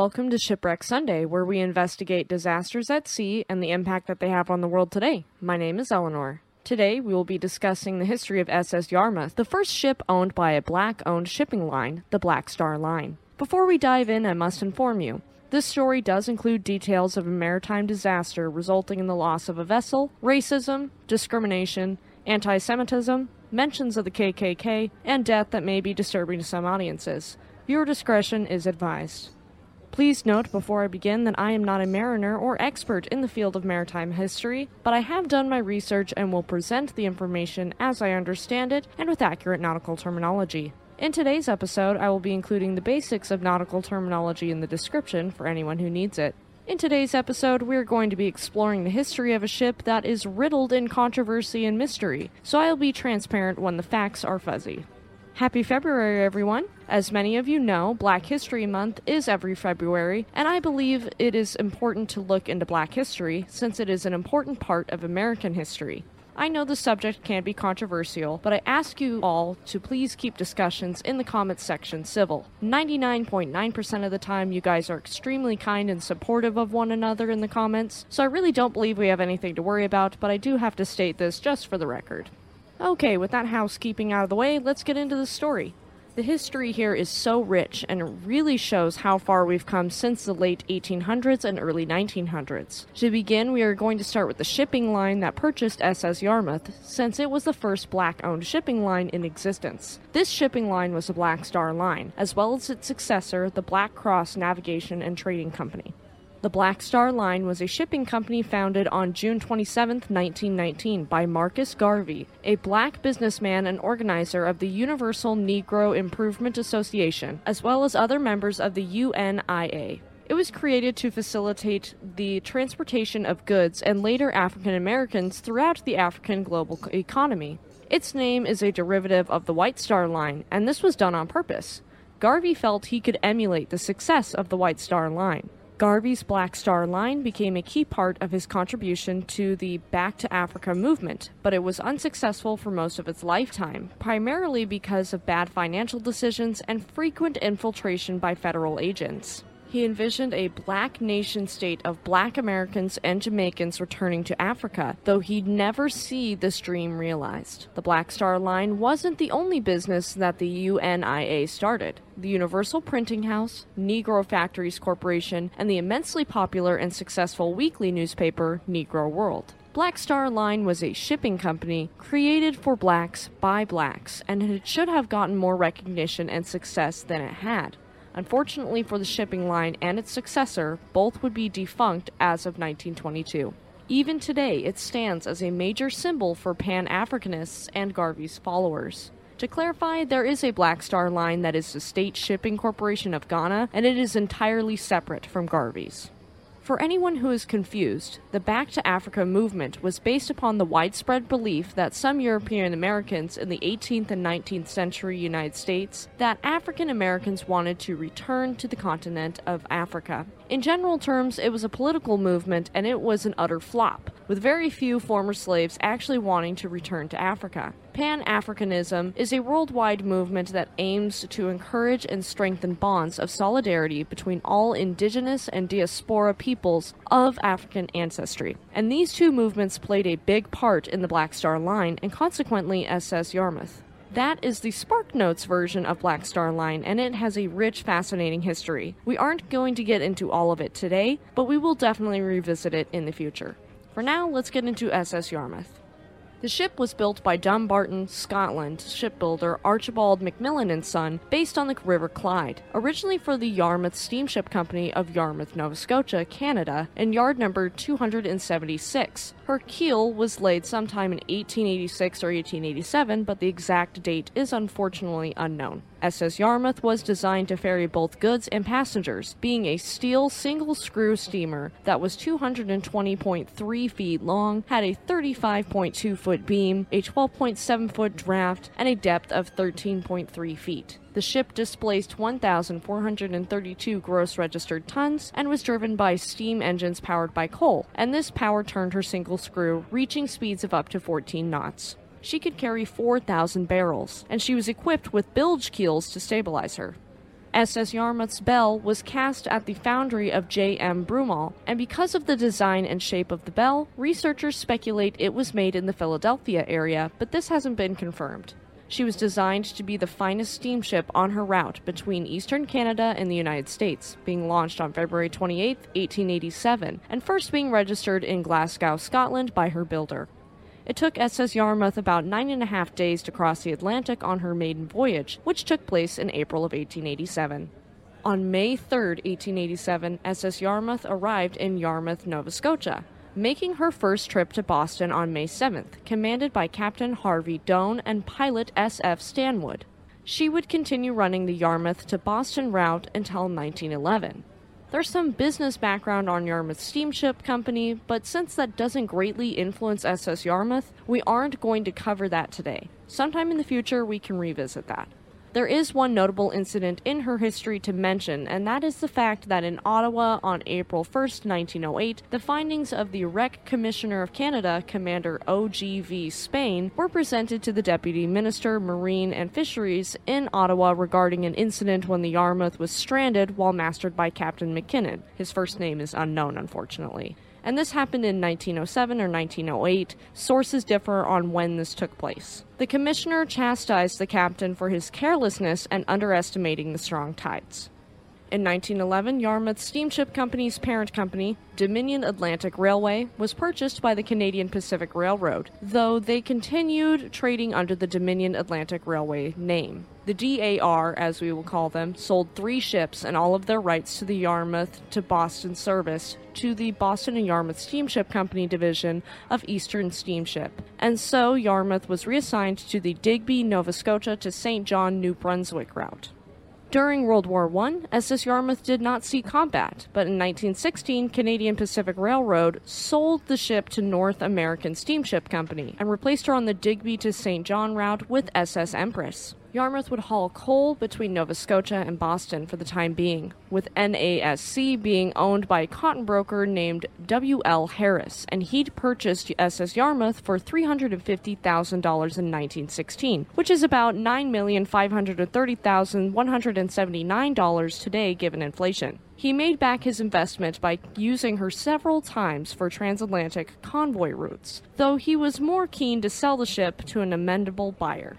Welcome to Shipwreck Sunday, where we investigate disasters at sea and the impact that they have on the world today. My name is Eleanor. Today, we will be discussing the history of SS Yarmouth, the first ship owned by a black owned shipping line, the Black Star Line. Before we dive in, I must inform you this story does include details of a maritime disaster resulting in the loss of a vessel, racism, discrimination, anti Semitism, mentions of the KKK, and death that may be disturbing to some audiences. Viewer discretion is advised. Please note before I begin that I am not a mariner or expert in the field of maritime history, but I have done my research and will present the information as I understand it and with accurate nautical terminology. In today's episode, I will be including the basics of nautical terminology in the description for anyone who needs it. In today's episode, we're going to be exploring the history of a ship that is riddled in controversy and mystery, so I'll be transparent when the facts are fuzzy. Happy February, everyone! As many of you know, Black History Month is every February, and I believe it is important to look into Black history since it is an important part of American history. I know the subject can be controversial, but I ask you all to please keep discussions in the comments section civil. 99.9% of the time, you guys are extremely kind and supportive of one another in the comments, so I really don't believe we have anything to worry about, but I do have to state this just for the record. Okay, with that housekeeping out of the way, let's get into the story. The history here is so rich and it really shows how far we've come since the late 1800s and early 1900s. To begin, we are going to start with the shipping line that purchased SS Yarmouth, since it was the first black owned shipping line in existence. This shipping line was the Black Star Line, as well as its successor, the Black Cross Navigation and Trading Company. The Black Star Line was a shipping company founded on June 27, 1919, by Marcus Garvey, a black businessman and organizer of the Universal Negro Improvement Association, as well as other members of the UNIA. It was created to facilitate the transportation of goods and later African Americans throughout the African global economy. Its name is a derivative of the White Star Line, and this was done on purpose. Garvey felt he could emulate the success of the White Star Line. Garvey's Black Star Line became a key part of his contribution to the Back to Africa movement, but it was unsuccessful for most of its lifetime, primarily because of bad financial decisions and frequent infiltration by federal agents. He envisioned a black nation state of black Americans and Jamaicans returning to Africa, though he'd never see this dream realized. The Black Star Line wasn't the only business that the UNIA started. The Universal Printing House, Negro Factories Corporation, and the immensely popular and successful weekly newspaper Negro World. Black Star Line was a shipping company created for blacks by blacks, and it should have gotten more recognition and success than it had. Unfortunately for the shipping line and its successor, both would be defunct as of 1922. Even today, it stands as a major symbol for Pan Africanists and Garvey's followers. To clarify, there is a Black Star line that is the State Shipping Corporation of Ghana, and it is entirely separate from Garvey's. For anyone who is confused, the Back to Africa movement was based upon the widespread belief that some European Americans in the 18th and 19th century United States that African Americans wanted to return to the continent of Africa. In general terms, it was a political movement and it was an utter flop, with very few former slaves actually wanting to return to Africa. Pan Africanism is a worldwide movement that aims to encourage and strengthen bonds of solidarity between all indigenous and diaspora peoples of African ancestry. And these two movements played a big part in the Black Star Line and consequently SS Yarmouth. That is the SparkNotes version of Black Star Line, and it has a rich, fascinating history. We aren't going to get into all of it today, but we will definitely revisit it in the future. For now, let's get into SS Yarmouth. The ship was built by Dumbarton, Scotland shipbuilder Archibald Macmillan and Son, based on the River Clyde, originally for the Yarmouth Steamship Company of Yarmouth, Nova Scotia, Canada, and yard number 276. Her keel was laid sometime in 1886 or 1887, but the exact date is unfortunately unknown. SS Yarmouth was designed to ferry both goods and passengers, being a steel single screw steamer that was 220.3 feet long, had a 35.2 foot beam, a 12.7 foot draft, and a depth of 13.3 feet. The ship displaced 1,432 gross registered tons and was driven by steam engines powered by coal, and this power turned her single screw, reaching speeds of up to 14 knots. She could carry 4,000 barrels, and she was equipped with bilge keels to stabilize her. SS Yarmouth's bell was cast at the foundry of J.M. Broomall, and because of the design and shape of the bell, researchers speculate it was made in the Philadelphia area, but this hasn't been confirmed. She was designed to be the finest steamship on her route between eastern Canada and the United States, being launched on February 28, 1887, and first being registered in Glasgow, Scotland by her builder. It took SS Yarmouth about nine and a half days to cross the Atlantic on her maiden voyage, which took place in April of 1887. On May 3, 1887, SS Yarmouth arrived in Yarmouth, Nova Scotia, making her first trip to Boston on May 7th, commanded by Captain Harvey Doane and pilot S.F. Stanwood. She would continue running the Yarmouth to Boston route until 1911. There's some business background on Yarmouth Steamship Company, but since that doesn't greatly influence SS Yarmouth, we aren't going to cover that today. Sometime in the future, we can revisit that. There is one notable incident in her history to mention, and that is the fact that in Ottawa on April 1, 1908, the findings of the Wreck Commissioner of Canada, Commander O.G.V. Spain, were presented to the Deputy Minister, Marine and Fisheries in Ottawa regarding an incident when the Yarmouth was stranded while mastered by Captain McKinnon. His first name is unknown, unfortunately and this happened in 1907 or 1908. Sources differ on when this took place. The commissioner chastised the captain for his carelessness and underestimating the strong tides. In 1911, Yarmouth Steamship Company's parent company, Dominion Atlantic Railway, was purchased by the Canadian Pacific Railroad, though they continued trading under the Dominion Atlantic Railway name. The DAR, as we will call them, sold three ships and all of their rights to the Yarmouth to Boston service to the Boston and Yarmouth Steamship Company division of Eastern Steamship. And so Yarmouth was reassigned to the Digby, Nova Scotia to St. John, New Brunswick route. During World War I, SS Yarmouth did not see combat, but in 1916, Canadian Pacific Railroad sold the ship to North American Steamship Company and replaced her on the Digby to St. John route with SS Empress. Yarmouth would haul coal between Nova Scotia and Boston for the time being, with NASC being owned by a cotton broker named W.L. Harris, and he'd purchased SS Yarmouth for $350,000 in 1916, which is about $9,530,179 today given inflation. He made back his investment by using her several times for transatlantic convoy routes, though he was more keen to sell the ship to an amendable buyer.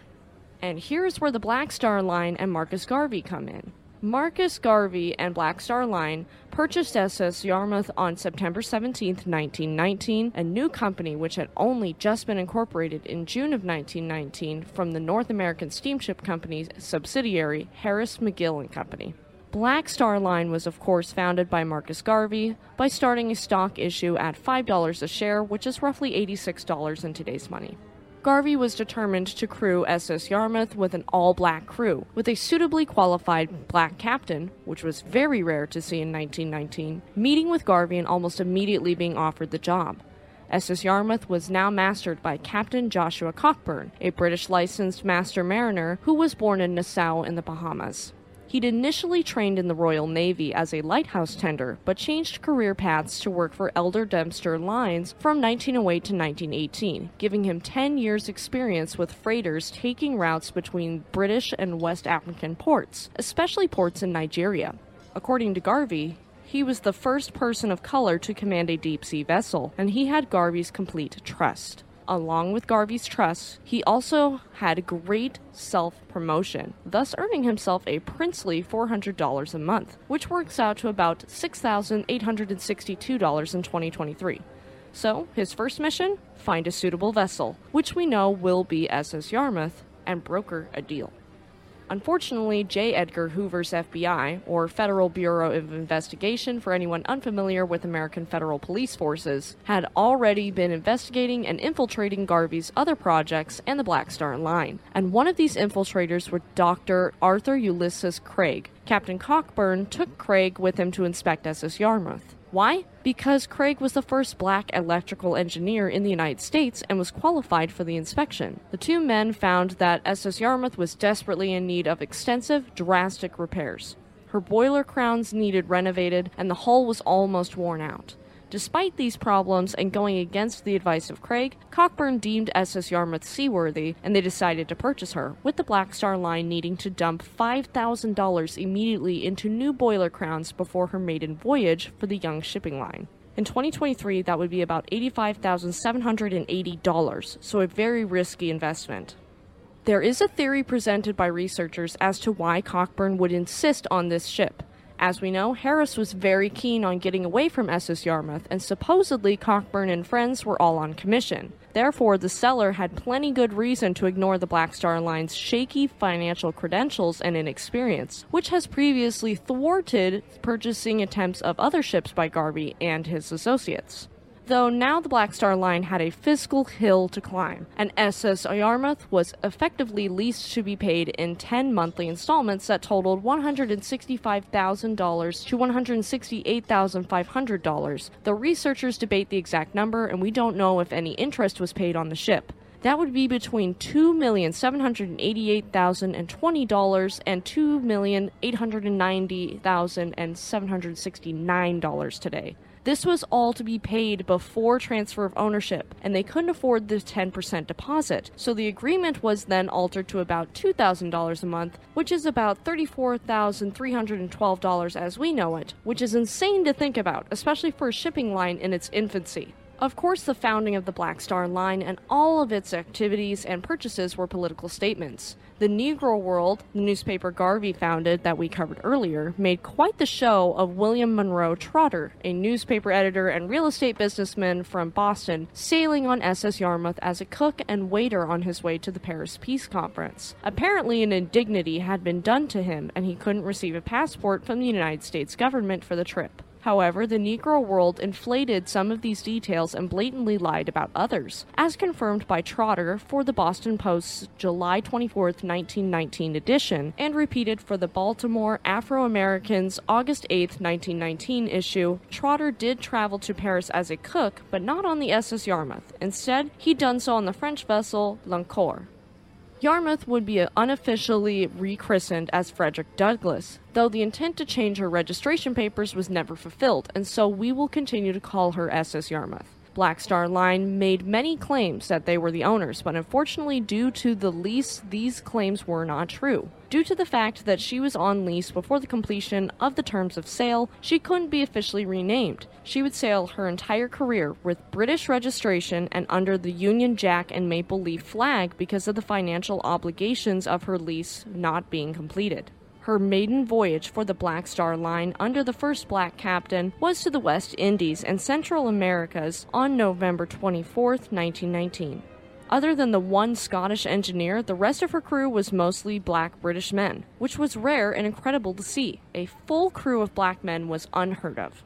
And here's where the Black Star Line and Marcus Garvey come in. Marcus Garvey and Black Star Line purchased SS Yarmouth on September 17, 1919, a new company which had only just been incorporated in June of 1919 from the North American Steamship Company's subsidiary, Harris McGill and Company. Black Star Line was, of course, founded by Marcus Garvey by starting a stock issue at $5 a share, which is roughly $86 in today's money. Garvey was determined to crew SS Yarmouth with an all black crew, with a suitably qualified black captain, which was very rare to see in 1919, meeting with Garvey and almost immediately being offered the job. SS Yarmouth was now mastered by Captain Joshua Cockburn, a British licensed master mariner who was born in Nassau in the Bahamas. He'd initially trained in the Royal Navy as a lighthouse tender, but changed career paths to work for Elder Dempster Lines from 1908 to 1918, giving him 10 years' experience with freighters taking routes between British and West African ports, especially ports in Nigeria. According to Garvey, he was the first person of color to command a deep sea vessel, and he had Garvey's complete trust along with Garvey's trust, he also had great self promotion, thus earning himself a princely $400 a month, which works out to about $6,862 in 2023. So, his first mission find a suitable vessel, which we know will be SS Yarmouth, and broker a deal. Unfortunately, J. Edgar Hoover's FBI, or Federal Bureau of Investigation for anyone unfamiliar with American federal police forces, had already been investigating and infiltrating Garvey's other projects and the Black Star Line. And one of these infiltrators was Dr. Arthur Ulysses Craig. Captain Cockburn took Craig with him to inspect SS Yarmouth. Why? Because Craig was the first black electrical engineer in the United States and was qualified for the inspection. The two men found that SS Yarmouth was desperately in need of extensive, drastic repairs. Her boiler crowns needed renovated, and the hull was almost worn out. Despite these problems and going against the advice of Craig, Cockburn deemed SS Yarmouth seaworthy and they decided to purchase her, with the Black Star Line needing to dump $5,000 immediately into new boiler crowns before her maiden voyage for the young shipping line. In 2023, that would be about $85,780, so a very risky investment. There is a theory presented by researchers as to why Cockburn would insist on this ship. As we know, Harris was very keen on getting away from SS Yarmouth, and supposedly Cockburn and friends were all on commission. Therefore, the seller had plenty good reason to ignore the Black Star Line's shaky financial credentials and inexperience, which has previously thwarted purchasing attempts of other ships by Garvey and his associates though now the Black Star Line had a fiscal hill to climb, and SS Yarmouth was effectively leased to be paid in 10 monthly installments that totaled $165,000 to $168,500. The researchers debate the exact number, and we don't know if any interest was paid on the ship. That would be between two million seven hundred eighty-eight thousand and twenty dollars and two million eight hundred ninety thousand and seven hundred sixty-nine dollars today. This was all to be paid before transfer of ownership, and they couldn't afford the 10% deposit. So the agreement was then altered to about $2,000 a month, which is about $34,312 as we know it, which is insane to think about, especially for a shipping line in its infancy. Of course, the founding of the Black Star Line and all of its activities and purchases were political statements. The Negro World, the newspaper Garvey founded that we covered earlier, made quite the show of William Monroe Trotter, a newspaper editor and real estate businessman from Boston, sailing on SS Yarmouth as a cook and waiter on his way to the Paris Peace Conference. Apparently, an indignity had been done to him, and he couldn't receive a passport from the United States government for the trip. However, the Negro world inflated some of these details and blatantly lied about others, as confirmed by Trotter for the Boston Post's July 24, 1919 edition, and repeated for the Baltimore Afro American's August 8, 1919 issue. Trotter did travel to Paris as a cook, but not on the SS Yarmouth. Instead, he done so on the French vessel L'Encore. Yarmouth would be unofficially rechristened as Frederick Douglass, though the intent to change her registration papers was never fulfilled, and so we will continue to call her SS Yarmouth. Black Star Line made many claims that they were the owners, but unfortunately, due to the lease, these claims were not true. Due to the fact that she was on lease before the completion of the terms of sale, she couldn't be officially renamed. She would sail her entire career with British registration and under the Union Jack and Maple Leaf flag because of the financial obligations of her lease not being completed. Her maiden voyage for the Black Star Line under the first black captain was to the West Indies and Central Americas on November 24, 1919. Other than the one Scottish engineer, the rest of her crew was mostly black British men, which was rare and incredible to see. A full crew of black men was unheard of.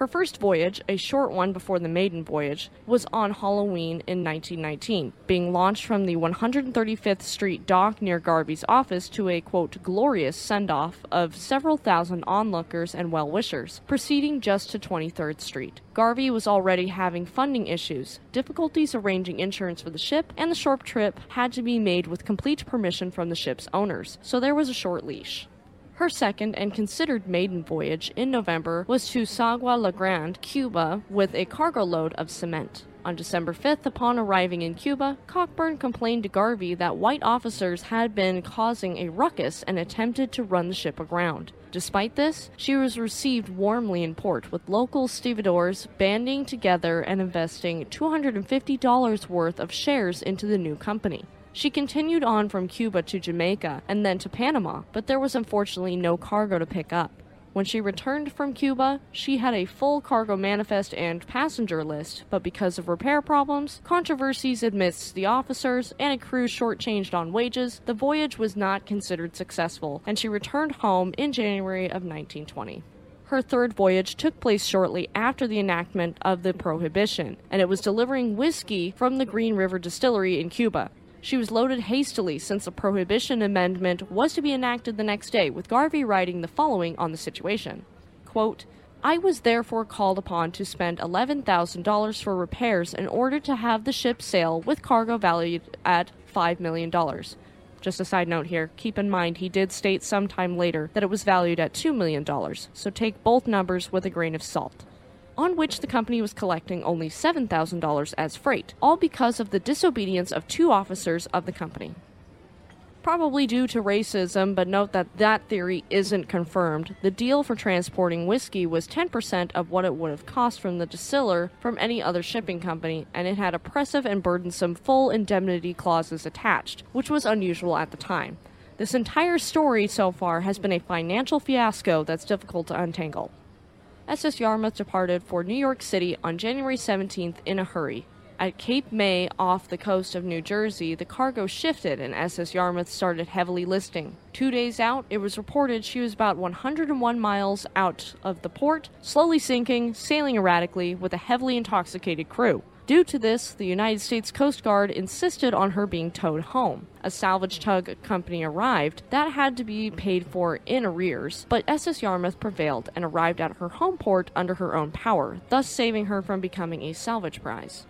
Her first voyage, a short one before the maiden voyage, was on Halloween in 1919, being launched from the 135th Street dock near Garvey's office to a quote glorious send off of several thousand onlookers and well wishers, proceeding just to 23rd Street. Garvey was already having funding issues, difficulties arranging insurance for the ship, and the short trip had to be made with complete permission from the ship's owners, so there was a short leash. Her second and considered maiden voyage in November was to Sagua La Grande, Cuba, with a cargo load of cement. On December 5th, upon arriving in Cuba, Cockburn complained to Garvey that white officers had been causing a ruckus and attempted to run the ship aground. Despite this, she was received warmly in port, with local stevedores banding together and investing $250 worth of shares into the new company. She continued on from Cuba to Jamaica and then to Panama, but there was unfortunately no cargo to pick up. When she returned from Cuba, she had a full cargo manifest and passenger list, but because of repair problems, controversies amidst the officers, and a crew shortchanged on wages, the voyage was not considered successful, and she returned home in January of 1920. Her third voyage took place shortly after the enactment of the prohibition, and it was delivering whiskey from the Green River Distillery in Cuba. She was loaded hastily since the Prohibition Amendment was to be enacted the next day, with Garvey writing the following on the situation Quote, I was therefore called upon to spend $11,000 for repairs in order to have the ship sail with cargo valued at $5 million. Just a side note here keep in mind he did state sometime later that it was valued at $2 million, so take both numbers with a grain of salt. On which the company was collecting only $7,000 as freight, all because of the disobedience of two officers of the company probably due to racism, but note that that theory isn't confirmed. The deal for transporting whiskey was 10% of what it would have cost from the distiller from any other shipping company, and it had oppressive and burdensome full indemnity clauses attached, which was unusual at the time. This entire story so far has been a financial fiasco that's difficult to untangle. SS Yarmouth departed for New York City on January 17th in a hurry. At Cape May off the coast of New Jersey, the cargo shifted and SS Yarmouth started heavily listing. Two days out, it was reported she was about 101 miles out of the port, slowly sinking, sailing erratically, with a heavily intoxicated crew. Due to this, the United States Coast Guard insisted on her being towed home. A salvage tug company arrived that had to be paid for in arrears, but SS Yarmouth prevailed and arrived at her home port under her own power, thus saving her from becoming a salvage prize.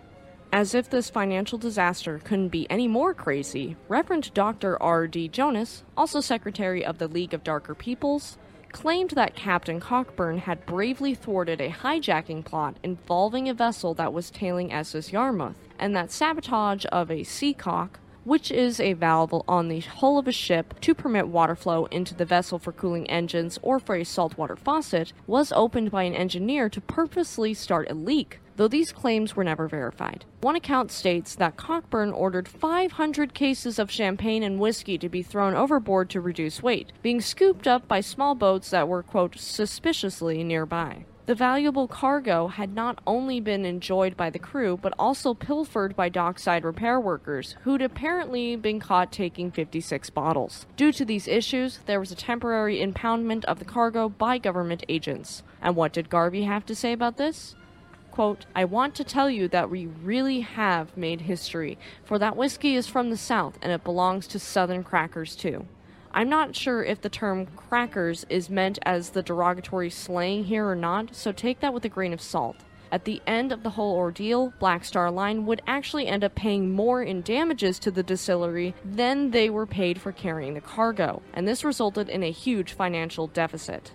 As if this financial disaster couldn't be any more crazy, Reverend Dr. R.D. Jonas, also Secretary of the League of Darker Peoples, claimed that Captain Cockburn had bravely thwarted a hijacking plot involving a vessel that was tailing SS Yarmouth, and that sabotage of a seacock, which is a valve on the hull of a ship to permit water flow into the vessel for cooling engines or for a saltwater faucet, was opened by an engineer to purposely start a leak though these claims were never verified. One account states that Cockburn ordered 500 cases of champagne and whiskey to be thrown overboard to reduce weight, being scooped up by small boats that were, quote, suspiciously nearby. The valuable cargo had not only been enjoyed by the crew, but also pilfered by dockside repair workers, who'd apparently been caught taking 56 bottles. Due to these issues, there was a temporary impoundment of the cargo by government agents. And what did Garvey have to say about this? Quote, I want to tell you that we really have made history, for that whiskey is from the South and it belongs to Southern crackers too. I'm not sure if the term crackers is meant as the derogatory slang here or not, so take that with a grain of salt. At the end of the whole ordeal, Black Star Line would actually end up paying more in damages to the distillery than they were paid for carrying the cargo, and this resulted in a huge financial deficit.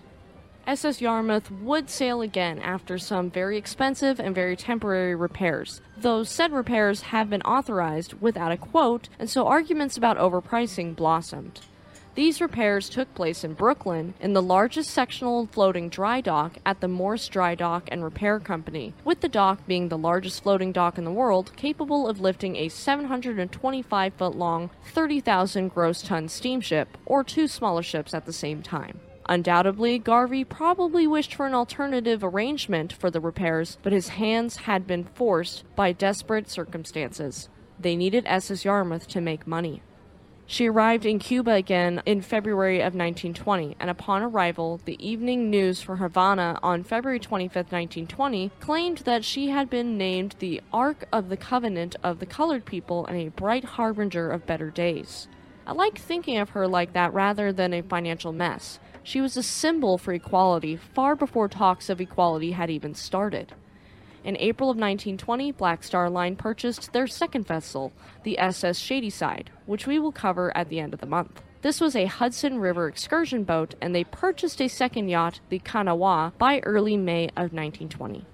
SS Yarmouth would sail again after some very expensive and very temporary repairs. Those said repairs have been authorized without a quote, and so arguments about overpricing blossomed. These repairs took place in Brooklyn in the largest sectional floating dry dock at the Morse Dry Dock and Repair Company, with the dock being the largest floating dock in the world, capable of lifting a 725 foot long, 30,000 gross ton steamship, or two smaller ships at the same time. Undoubtedly, Garvey probably wished for an alternative arrangement for the repairs, but his hands had been forced by desperate circumstances. They needed SS Yarmouth to make money. She arrived in Cuba again in February of 1920, and upon arrival, the Evening News for Havana on February 25, 1920, claimed that she had been named the Ark of the Covenant of the Colored People and a bright harbinger of better days. I like thinking of her like that rather than a financial mess. She was a symbol for equality far before talks of equality had even started. In April of 1920, Black Star Line purchased their second vessel, the SS Shadyside, which we will cover at the end of the month. This was a Hudson River excursion boat, and they purchased a second yacht, the Kanawha, by early May of 1920.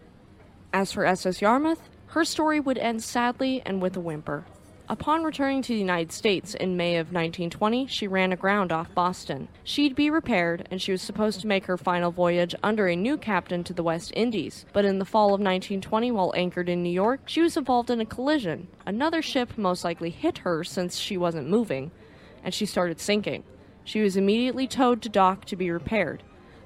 As for SS Yarmouth, her story would end sadly and with a whimper. Upon returning to the United States in May of 1920, she ran aground off Boston. She'd be repaired, and she was supposed to make her final voyage under a new captain to the West Indies. But in the fall of 1920, while anchored in New York, she was involved in a collision. Another ship most likely hit her since she wasn't moving, and she started sinking. She was immediately towed to dock to be repaired.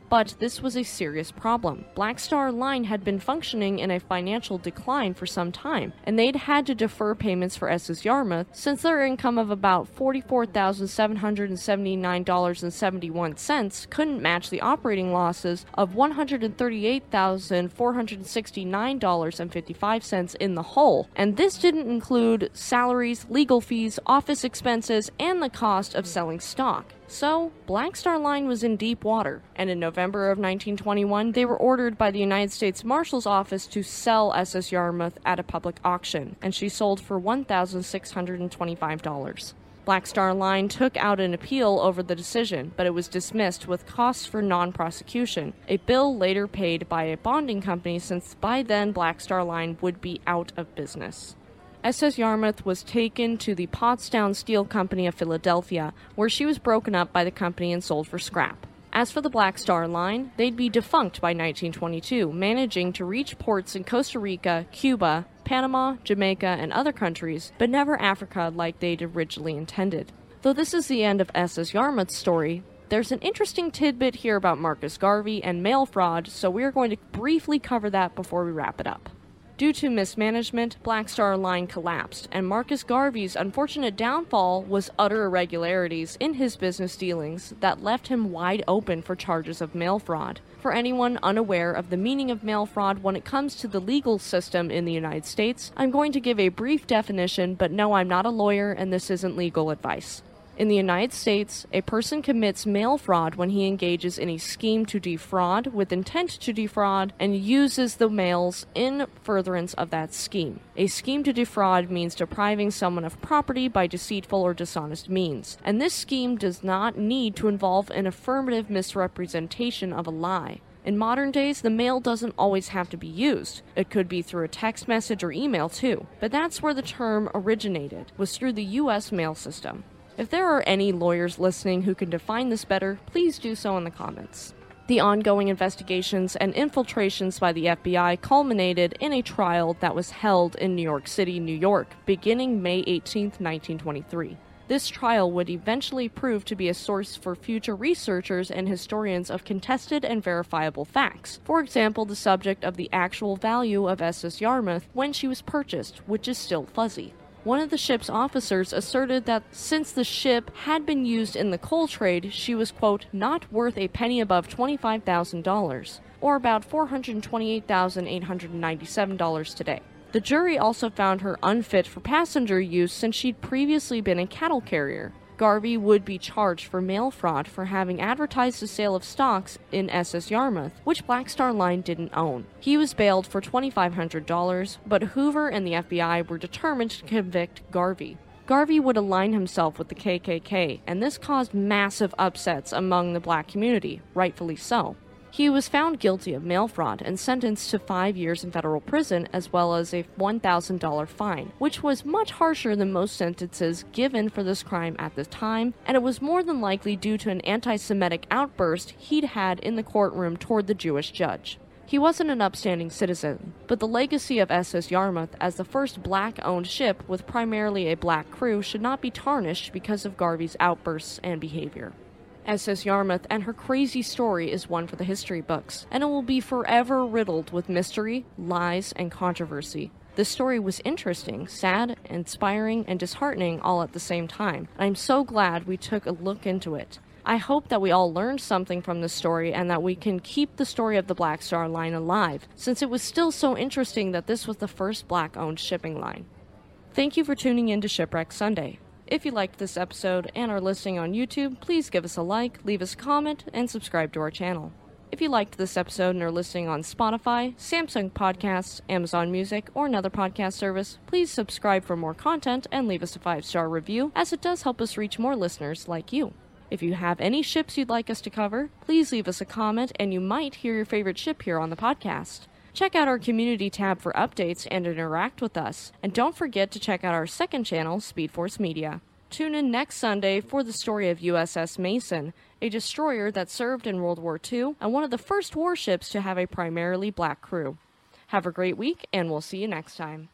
But this was a serious problem. Black Star Line had been functioning in a financial decline for some time, and they'd had to defer payments for SS Yarmouth since their income of about $44,779.71 couldn't match the operating losses of $138,469.55 in the whole. And this didn't include salaries, legal fees, office expenses, and the cost of selling stock. So, Black Star Line was in deep water, and in November of 1921, they were ordered by the United States Marshal's Office to sell SS Yarmouth at a public auction, and she sold for $1,625. Black Star Line took out an appeal over the decision, but it was dismissed with costs for non prosecution, a bill later paid by a bonding company since by then Black Star Line would be out of business. SS Yarmouth was taken to the Pottstown Steel Company of Philadelphia, where she was broken up by the company and sold for scrap. As for the Black Star Line, they'd be defunct by 1922, managing to reach ports in Costa Rica, Cuba, Panama, Jamaica, and other countries, but never Africa like they'd originally intended. Though this is the end of SS Yarmouth's story, there's an interesting tidbit here about Marcus Garvey and mail fraud, so we're going to briefly cover that before we wrap it up. Due to mismanagement, Black Star Line collapsed, and Marcus Garvey's unfortunate downfall was utter irregularities in his business dealings that left him wide open for charges of mail fraud. For anyone unaware of the meaning of mail fraud when it comes to the legal system in the United States, I'm going to give a brief definition, but no, I'm not a lawyer and this isn't legal advice. In the United States, a person commits mail fraud when he engages in a scheme to defraud with intent to defraud and uses the mails in furtherance of that scheme. A scheme to defraud means depriving someone of property by deceitful or dishonest means, and this scheme does not need to involve an affirmative misrepresentation of a lie. In modern days, the mail doesn't always have to be used. It could be through a text message or email too. But that's where the term originated, was through the US mail system. If there are any lawyers listening who can define this better, please do so in the comments. The ongoing investigations and infiltrations by the FBI culminated in a trial that was held in New York City, New York, beginning May 18, 1923. This trial would eventually prove to be a source for future researchers and historians of contested and verifiable facts. For example, the subject of the actual value of SS Yarmouth when she was purchased, which is still fuzzy. One of the ship's officers asserted that since the ship had been used in the coal trade, she was, quote, not worth a penny above $25,000, or about $428,897 today. The jury also found her unfit for passenger use since she'd previously been a cattle carrier. Garvey would be charged for mail fraud for having advertised the sale of stocks in SS Yarmouth, which Black Star Line didn't own. He was bailed for $2,500, but Hoover and the FBI were determined to convict Garvey. Garvey would align himself with the KKK, and this caused massive upsets among the black community, rightfully so. He was found guilty of mail fraud and sentenced to five years in federal prison as well as a $1,000 fine, which was much harsher than most sentences given for this crime at the time, and it was more than likely due to an anti Semitic outburst he'd had in the courtroom toward the Jewish judge. He wasn't an upstanding citizen, but the legacy of SS Yarmouth as the first black owned ship with primarily a black crew should not be tarnished because of Garvey's outbursts and behavior. SS Yarmouth and her crazy story is one for the history books, and it will be forever riddled with mystery, lies, and controversy. This story was interesting, sad, inspiring, and disheartening all at the same time. I'm so glad we took a look into it. I hope that we all learned something from this story and that we can keep the story of the Black Star Line alive, since it was still so interesting that this was the first black owned shipping line. Thank you for tuning in to Shipwreck Sunday. If you liked this episode and are listening on YouTube, please give us a like, leave us a comment, and subscribe to our channel. If you liked this episode and are listening on Spotify, Samsung Podcasts, Amazon Music, or another podcast service, please subscribe for more content and leave us a five star review, as it does help us reach more listeners like you. If you have any ships you'd like us to cover, please leave us a comment and you might hear your favorite ship here on the podcast. Check out our community tab for updates and interact with us. And don't forget to check out our second channel, Speed Force Media. Tune in next Sunday for the story of USS Mason, a destroyer that served in World War II and one of the first warships to have a primarily black crew. Have a great week, and we'll see you next time.